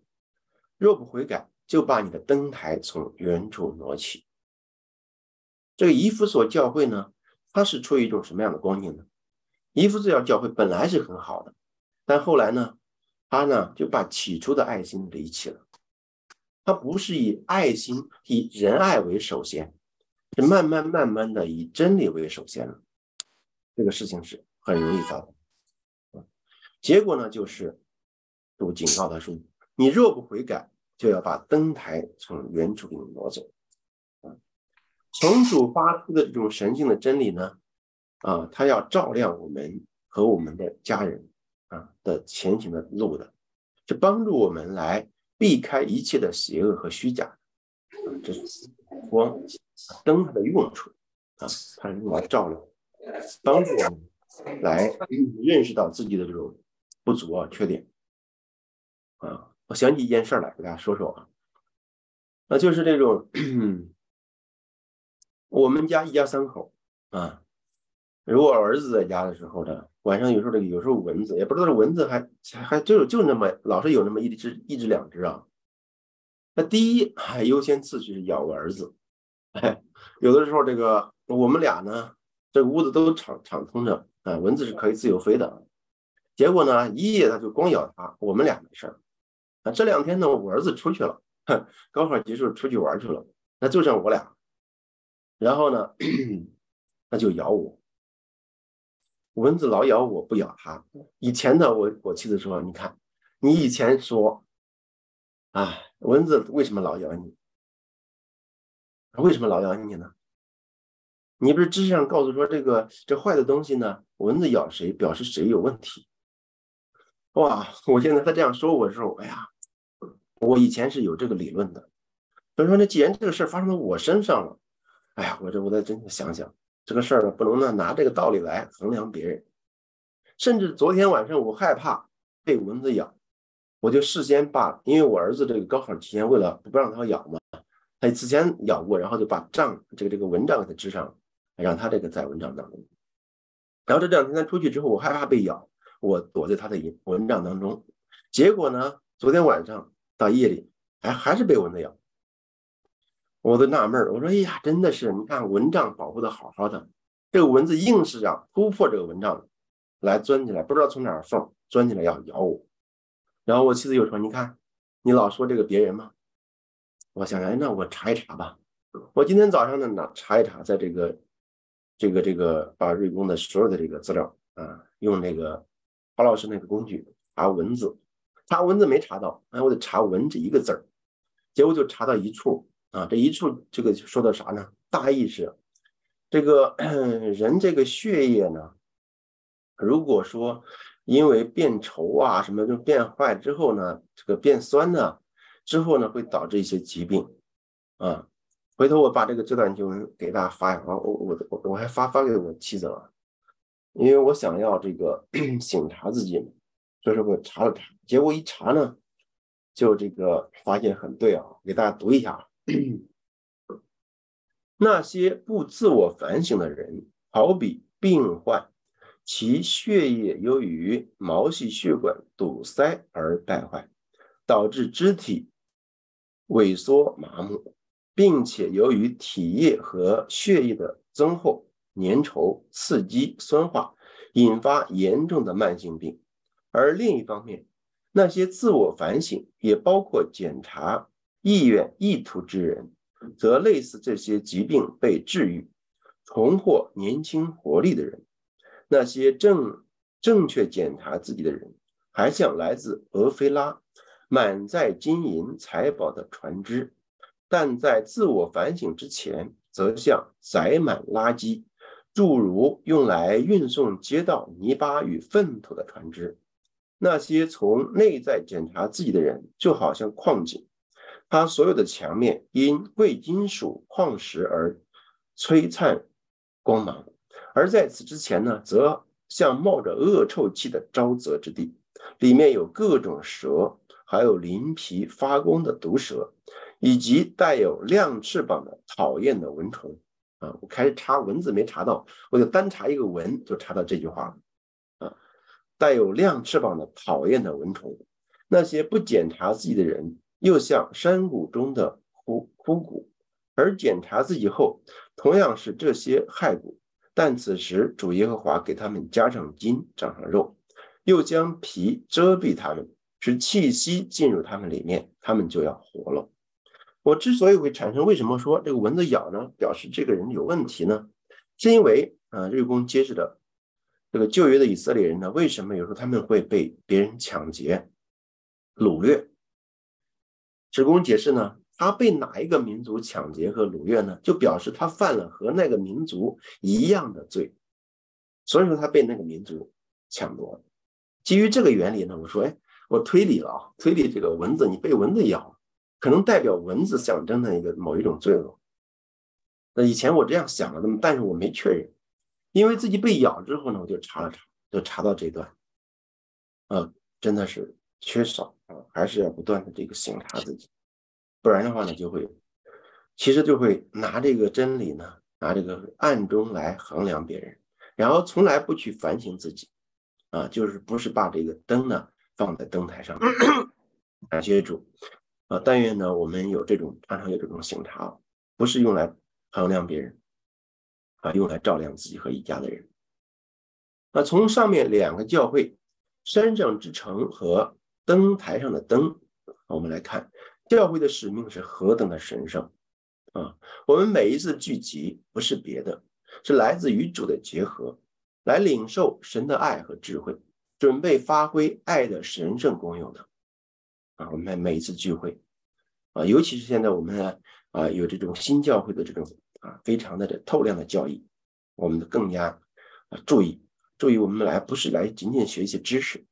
若不悔改，就把你的灯台从原处挪起。这个以弗所教会呢，它是处于一种什么样的光景呢？以弗所教会本来是很好的，但后来呢，他呢就把起初的爱心离弃了。他不是以爱心、以仁爱为首先，是慢慢慢慢的以真理为首先了。这个事情是很容易发生。结果呢，就是主警告他说：“你若不悔改，就要把灯台从原处给你挪走。”从主发出的这种神性的真理呢，啊，它要照亮我们和我们的家人啊的前行的路的，是帮助我们来。避开一切的邪恶和虚假，啊，这是光灯它的用处啊，它是用来照亮，帮助我们来认识到自己的这种不足啊、缺点啊。我想起一件事来，给大家说说啊，那就是这种我们家一家三口啊，如果儿子在家的时候呢。晚上有时候这个有时候蚊子也不知道是蚊子还还就就那么老是有那么一只一只两只啊。那第一还优先次序是咬我儿子，哎，有的时候这个我们俩呢，这个屋子都敞敞通着啊，蚊子是可以自由飞的。结果呢，一夜他就光咬他，我们俩没事儿。啊，这两天呢，我儿子出去了，高考结束出去玩去了，那就剩我俩。然后呢，那就咬我。蚊子老咬我不咬它。以前呢，我我妻子说：“你看，你以前说，啊，蚊子为什么老咬你？为什么老咬你呢？你不是知识上告诉说这个这坏的东西呢？蚊子咬谁表示谁有问题？哇！我现在他这样说我的时候，哎呀，我以前是有这个理论的。所以说，那既然这个事儿发生在我身上了，哎呀，我这我再真的想想。”这个事儿呢，不能呢拿这个道理来衡量别人。甚至昨天晚上我害怕被蚊子咬，我就事先把，因为我儿子这个高考期间为了不让他咬嘛，他之前咬过，然后就把帐这个这个蚊帐给他支上，让他这个在蚊帐当中。然后这两天他出去之后，我害怕被咬，我躲在他的蚊帐当中。结果呢，昨天晚上到夜里，哎，还是被蚊子咬。我都纳闷儿，我说：“哎呀，真的是，你看蚊帐保护的好好的，这个蚊子硬是要突破这个蚊帐来钻进来，不知道从哪儿缝钻进来要咬我。”然后我妻子又说：“你看，你老说这个别人嘛。”我想想，哎，那我查一查吧。我今天早上呢，查一查，在这个这个这个把瑞公的所有的这个资料啊，用那个郝老师那个工具查文字，查文字没查到，哎，我得查文这一个字儿，结果就查到一处。啊，这一处这个说的啥呢？大意是，这个 人这个血液呢，如果说因为变稠啊什么就变坏之后呢，这个变酸呢，之后呢会导致一些疾病啊。回头我把这个这段经文给大家发一下，我我我我还发发给我妻子了，因为我想要这个 醒察自己，所以说我查了查，结果一查呢，就这个发现很对啊，给大家读一下。那些不自我反省的人，好比病患，其血液由于毛细血管堵塞而败坏，导致肢体萎缩麻木，并且由于体液和血液的增厚、粘稠、刺激、酸化，引发严重的慢性病。而另一方面，那些自我反省，也包括检查意愿、意图之人，则类似这些疾病被治愈，重获年轻活力的人。那些正正确检查自己的人，还像来自俄菲拉。满载金银财宝的船只，但在自我反省之前，则像载满垃圾，诸如用来运送街道泥巴与粪土的船只。那些从内在检查自己的人，就好像矿井，它所有的墙面因贵金属矿石而璀璨光芒；而在此之前呢，则像冒着恶臭气的沼泽之地，里面有各种蛇。还有鳞皮发光的毒蛇，以及带有亮翅膀的讨厌的蚊虫啊！我开始查蚊子没查到，我就单查一个蚊就查到这句话了啊！带有亮翅膀的讨厌的蚊虫，那些不检查自己的人，又像山谷中的枯枯骨；而检查自己后，同样是这些骸骨，但此时主耶和华给他们加上筋，长上肉，又将皮遮蔽他们。使气息进入他们里面，他们就要活了。我之所以会产生为什么说这个蚊子咬呢，表示这个人有问题呢？是因为啊，日公揭示的这个旧约的以色列人呢，为什么有时候他们会被别人抢劫、掳掠？职工解释呢，他被哪一个民族抢劫和掳掠呢？就表示他犯了和那个民族一样的罪，所以说他被那个民族抢夺。基于这个原理呢，我说，哎。我推理了啊，推理这个蚊子，你被蚊子咬，可能代表蚊子象征的一个某一种罪恶。那以前我这样想了，那么但是我没确认，因为自己被咬之后呢，我就查了查，就查到这段，啊，真的是缺少啊，还是要不断的这个醒察自己，不然的话呢，就会，其实就会拿这个真理呢，拿这个暗中来衡量别人，然后从来不去反省自己，啊，就是不是把这个灯呢。放在灯台上，感谢主啊！但愿呢，我们有这种常常有这种醒察，不是用来衡量别人啊，用来照亮自己和一家的人。那从上面两个教会山上之城和灯台上的灯，我们来看教会的使命是何等的神圣啊！我们每一次聚集不是别的，是来自与主的结合，来领受神的爱和智慧。准备发挥爱的神圣功用的啊！我们每一次聚会啊，尤其是现在我们啊有这种新教会的这种啊非常的透亮的教义，我们更加啊注意注意，我们来不是来仅仅学一些知识，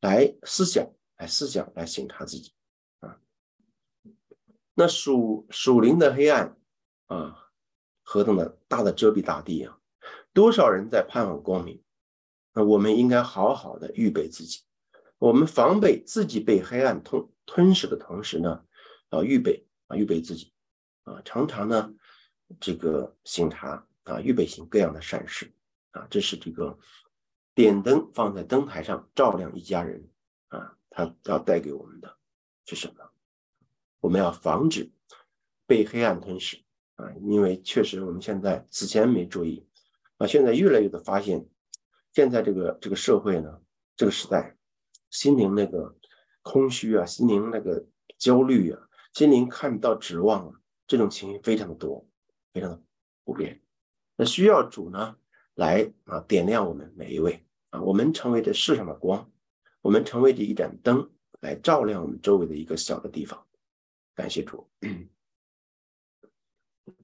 来思想来思想来省察自己啊。那属属灵的黑暗啊，何等的大的遮蔽大地啊！多少人在盼望光明？那我们应该好好的预备自己，我们防备自己被黑暗吞吞噬的同时呢，啊，预备啊，预备自己啊，常常呢，这个醒察啊，预备行各样的善事啊，这是这个点灯放在灯台上照亮一家人啊，它要带给我们的是什么？我们要防止被黑暗吞噬啊，因为确实我们现在此前没注意啊，现在越来越的发现。现在这个这个社会呢，这个时代，心灵那个空虚啊，心灵那个焦虑啊，心灵看不到指望啊，这种情绪非常的多，非常的普遍。那需要主呢来啊点亮我们每一位啊，我们成为这世上的光，我们成为这一盏灯，来照亮我们周围的一个小的地方。感谢主。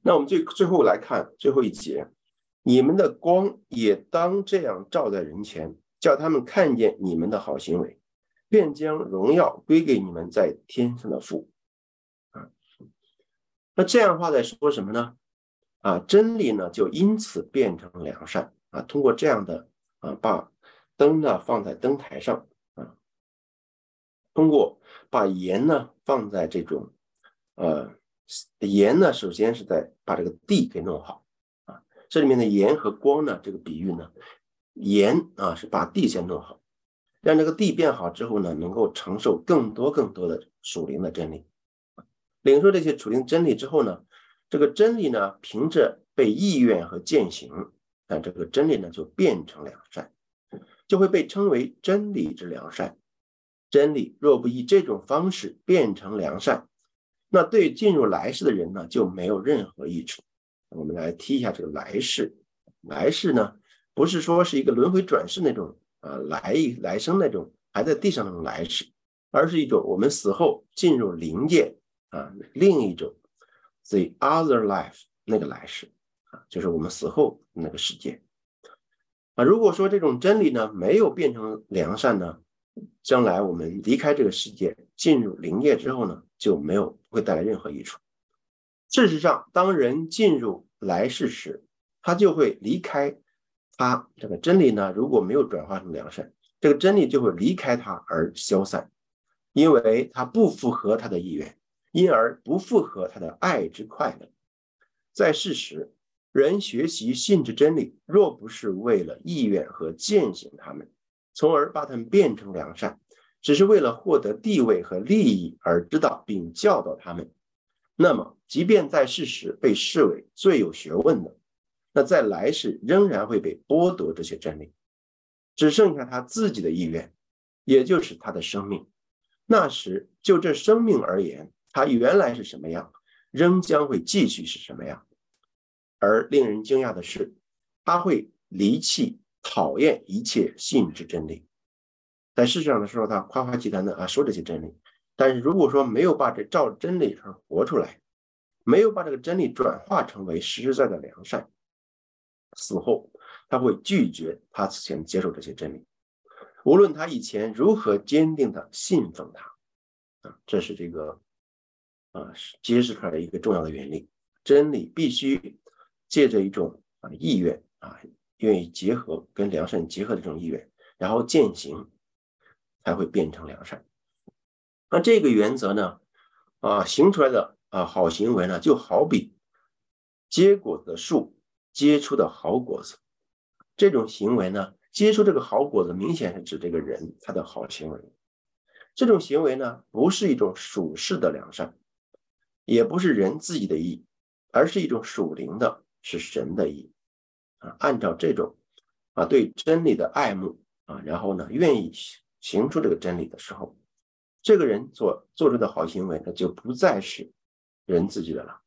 那我们最最后来看最后一节。你们的光也当这样照在人前，叫他们看见你们的好行为，便将荣耀归给你们在天上的父。啊，那这样的话在说什么呢？啊，真理呢就因此变成良善啊。通过这样的啊，把灯呢放在灯台上，通过把盐呢放在这种呃盐呢，首先是在把这个地给弄好啊。这里面的盐和光呢？这个比喻呢，盐啊是把地先弄好，让这个地变好之后呢，能够承受更多更多的属灵的真理。领受这些属灵真理之后呢，这个真理呢，凭着被意愿和践行，那这个真理呢就变成良善，就会被称为真理之良善。真理若不以这种方式变成良善，那对进入来世的人呢就没有任何益处。我们来提一下这个来世，来世呢不是说是一个轮回转世那种啊来来生那种还在地上那种来世，而是一种我们死后进入灵界啊另一种 the other life 那个来世啊，就是我们死后那个世界啊。如果说这种真理呢没有变成良善呢？将来我们离开这个世界，进入灵界之后呢，就没有会带来任何益处。事实上，当人进入来世时，他就会离开他这个真理呢。如果没有转化成良善，这个真理就会离开他而消散，因为他不符合他的意愿，因而不符合他的爱之快乐。在世时，人学习性质真理，若不是为了意愿和践行他们。从而把他们变成良善，只是为了获得地位和利益而知道并教导他们。那么，即便在世时被视为最有学问的，那在来世仍然会被剥夺这些真理，只剩下他自己的意愿，也就是他的生命。那时，就这生命而言，他原来是什么样，仍将会继续是什么样。而令人惊讶的是，他会离弃。讨厌一切信之真理，在世上的时候，他夸夸其谈的啊说这些真理，但是如果说没有把这照真理而活出来，没有把这个真理转化成为实实在在的良善，死后他会拒绝他此前接受这些真理，无论他以前如何坚定的信奉他，啊，这是这个啊揭示出来的一个重要的原理，真理必须借着一种啊意愿啊。愿意结合跟良善结合的这种意愿，然后践行，才会变成良善。那这个原则呢，啊，行出来的啊好行为呢，就好比结果的树结出的好果子。这种行为呢，结出这个好果子，明显是指这个人他的好行为。这种行为呢，不是一种属世的良善，也不是人自己的意，而是一种属灵的，是神的意。啊，按照这种啊对真理的爱慕啊，然后呢愿意行出这个真理的时候，这个人所做出的好行为，那就不再是人自己的了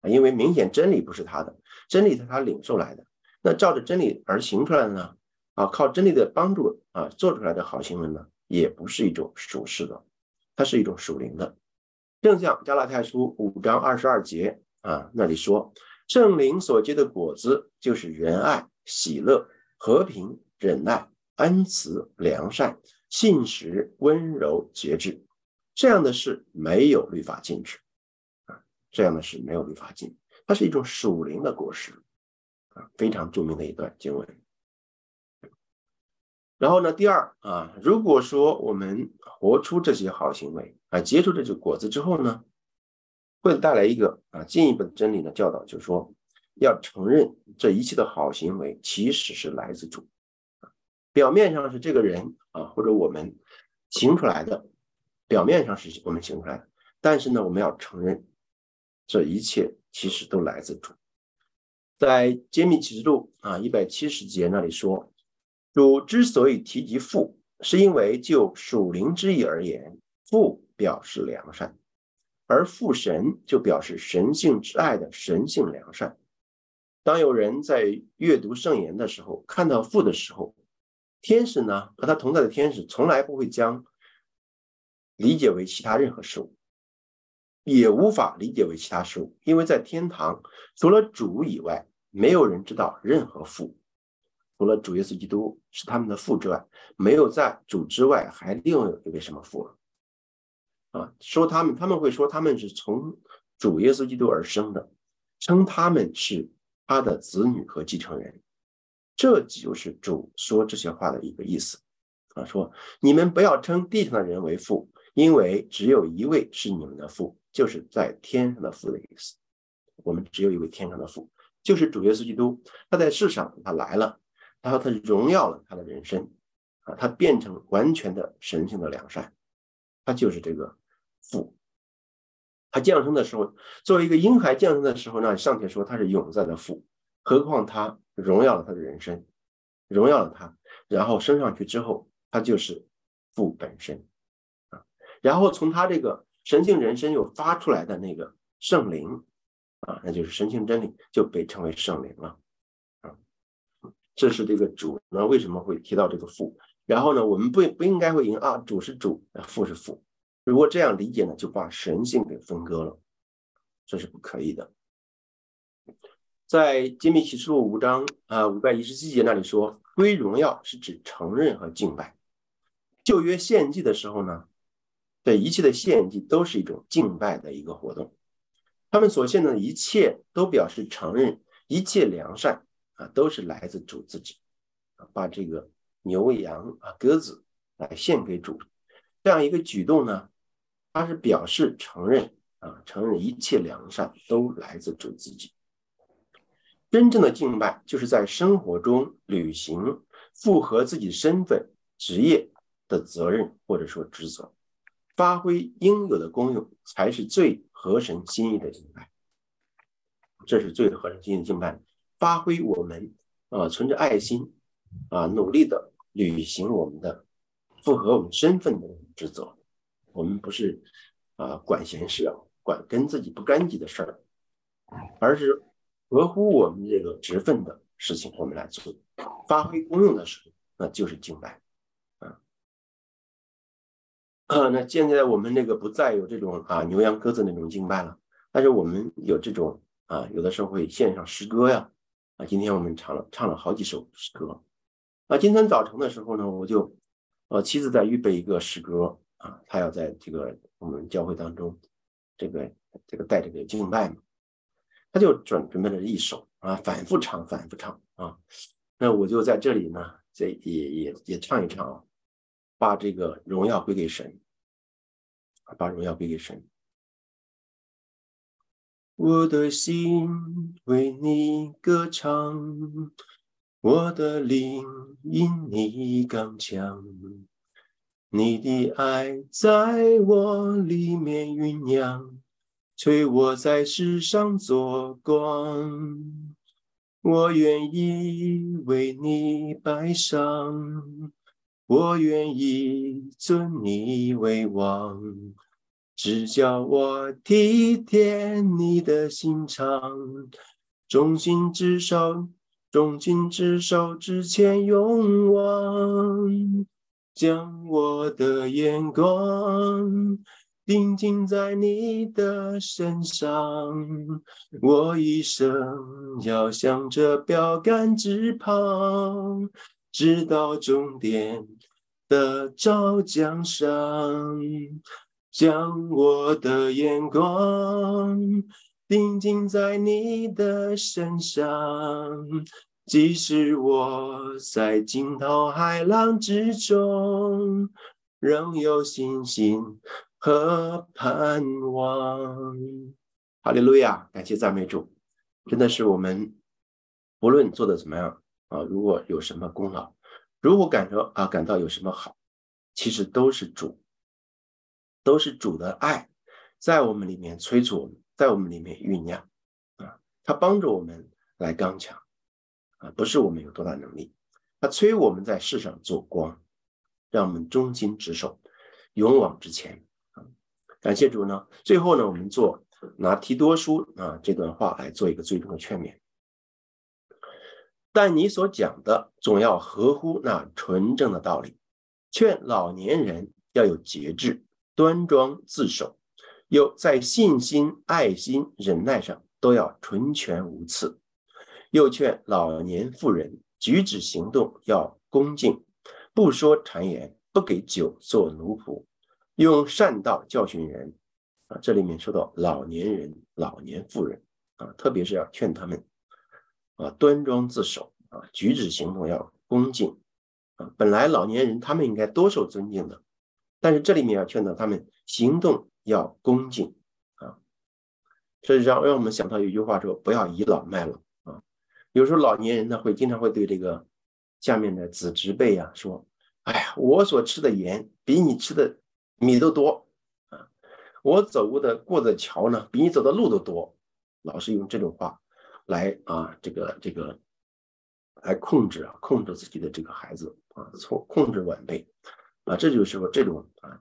啊，因为明显真理不是他的，真理是他领受来的。那照着真理而行出来的呢，啊，靠真理的帮助啊做出来的好行为呢，也不是一种属世的，它是一种属灵的。正像加拉太书五章二十二节啊那里说。圣灵所结的果子，就是仁爱、喜乐、和平、忍耐、恩慈、良善、信实、温柔、节制。这样的事没有律法禁止啊，这样的事没有律法禁，它是一种属灵的果实啊，非常著名的一段经文。然后呢，第二啊，如果说我们活出这些好行为啊，结出这些果子之后呢？会带来一个啊进一步的真理的教导，就是说要承认这一切的好行为其实是来自主，表面上是这个人啊或者我们行出来的，表面上是我们行出来的，但是呢我们要承认这一切其实都来自主。在揭秘启示录啊一百七十节那里说，主之所以提及父，是因为就属灵之意而言，父表示良善。而父神就表示神性之爱的神性良善。当有人在阅读圣言的时候，看到父的时候，天使呢和他同在的天使从来不会将理解为其他任何事物，也无法理解为其他事物，因为在天堂除了主以外，没有人知道任何父，除了主耶稣基督是他们的父之外，没有在主之外还另有一位什么父了。啊，说他们，他们会说他们是从主耶稣基督而生的，称他们是他的子女和继承人，这就是主说这些话的一个意思。啊，说你们不要称地上的人为父，因为只有一位是你们的父，就是在天上的父的意思。我们只有一位天上的父，就是主耶稣基督。他在世上，他来了，然后他荣耀了他的人生，啊，他变成完全的神性的良善，他就是这个。父，他降生的时候，作为一个婴孩降生的时候呢，上天说他是永在的父，何况他荣耀了他的人生，荣耀了他，然后升上去之后，他就是父本身啊。然后从他这个神性人生又发出来的那个圣灵啊，那就是神性真理，就被称为圣灵了啊。这是这个主呢为什么会提到这个父？然后呢，我们不不应该会赢啊，主是主，父是父。如果这样理解呢，就把神性给分割了，这是不可以的。在《揭秘启示录》五章啊五百一十七节那里说，归荣耀是指承认和敬拜。旧约献祭的时候呢，对一切的献祭都是一种敬拜的一个活动。他们所献的一切都表示承认一切良善啊，都是来自主自己啊，把这个牛羊啊鸽子来献给主，这样一个举动呢。他是表示承认啊，承认一切良善都来自主自己。真正的敬拜，就是在生活中履行符合自己身份、职业的责任或者说职责，发挥应有的功用，才是最合神心意的敬拜。这是最合神心意的敬拜，发挥我们啊，存着爱心啊，努力的履行我们的符合我们身份的职责。我们不是啊管闲事啊，管跟自己不干净的事儿，而是合乎我们这个职分的事情，我们来做，发挥功用的时候，那就是敬拜啊。啊，那现在我们那个不再有这种啊牛羊鸽子那种敬拜了，但是我们有这种啊，有的时候会献上诗歌呀。啊，今天我们唱了唱了好几首诗歌。啊，今天早晨的时候呢，我就呃妻子在预备一个诗歌。啊，他要在这个我们教会当中，这个这个带这个敬拜嘛，他就准准备了一首啊，反复唱，反复唱啊。那我就在这里呢，这也也也唱一唱啊，把这个荣耀归给神，把荣耀归给神。我的心为你歌唱，我的灵因你刚强。你的爱在我里面酝酿，催我在世上做光。我愿意为你摆上，我愿意尊你为王。只叫我体贴你的心肠，忠心至守，忠心至守，之前勇往。将我的眼光定睛在你的身上，我一生要向着标杆直跑，直到终点的照江上。将我的眼光定睛在你的身上。即使我在惊涛骇浪之中，仍有信心和盼望。哈利路亚，感谢赞美主，真的是我们不论做的怎么样啊，如果有什么功劳，如果感到啊感到有什么好，其实都是主，都是主的爱在我们里面催促我们，在我们里面酝酿啊，他帮助我们来刚强。啊，不是我们有多大能力，他催我们在世上做光，让我们忠心职守，勇往直前啊！感谢主呢。最后呢，我们做拿提多书啊这段话来做一个最终的劝勉。但你所讲的总要合乎那纯正的道理，劝老年人要有节制，端庄自守，又在信心、爱心、忍耐上都要纯全无次。又劝老年妇人举止行动要恭敬，不说谗言，不给酒做奴仆，用善道教训人。啊，这里面说到老年人、老年妇人啊，特别是要劝他们啊端庄自守啊，举止行动要恭敬啊。本来老年人他们应该多受尊敬的，但是这里面要劝导他们行动要恭敬啊。这让让我们想到一句话说：不要倚老卖老。有时候老年人呢会经常会对这个下面的子侄辈啊说：“哎呀，我所吃的盐比你吃的米都多啊！我走过的过的桥呢，比你走的路都多。老是用这种话来啊，这个这个来控制啊，控制自己的这个孩子啊，从控制晚辈啊，这就是说这种啊，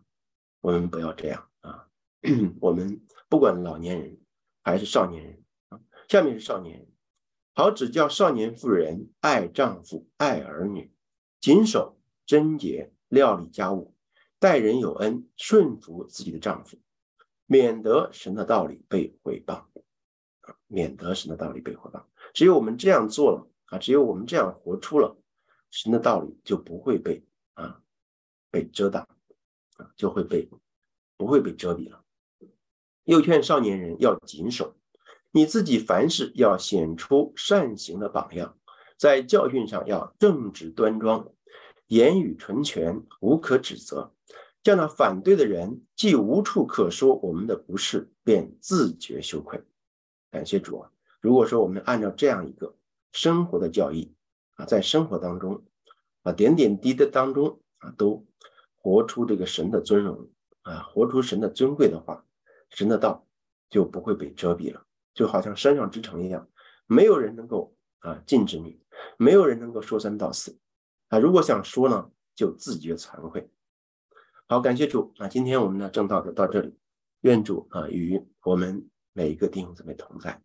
我们不要这样啊。我们不管老年人还是少年人啊，下面是少年人，好指教少年妇人爱丈夫、爱儿女，谨守贞洁，料理家务，待人有恩，顺服自己的丈夫。免得神的道理被毁谤啊！免得神的道理被毁谤。只有我们这样做了啊，只有我们这样活出了神的道理，就不会被啊被遮挡啊，就会被不会被遮蔽了。又劝少年人要谨守，你自己凡事要显出善行的榜样，在教训上要正直端庄，言语纯全，无可指责。叫那反对的人既无处可说我们的不是，便自觉羞愧。感谢主啊！如果说我们按照这样一个生活的教义啊，在生活当中啊，点点滴滴当中啊，都活出这个神的尊荣啊，活出神的尊贵的话，神的道就不会被遮蔽了。就好像山上之城一样，没有人能够啊禁止你，没有人能够说三道四啊。如果想说呢，就自觉惭愧。好，感谢主啊！今天我们的正道就到这里，愿主啊与我们每一个弟兄姊妹同在。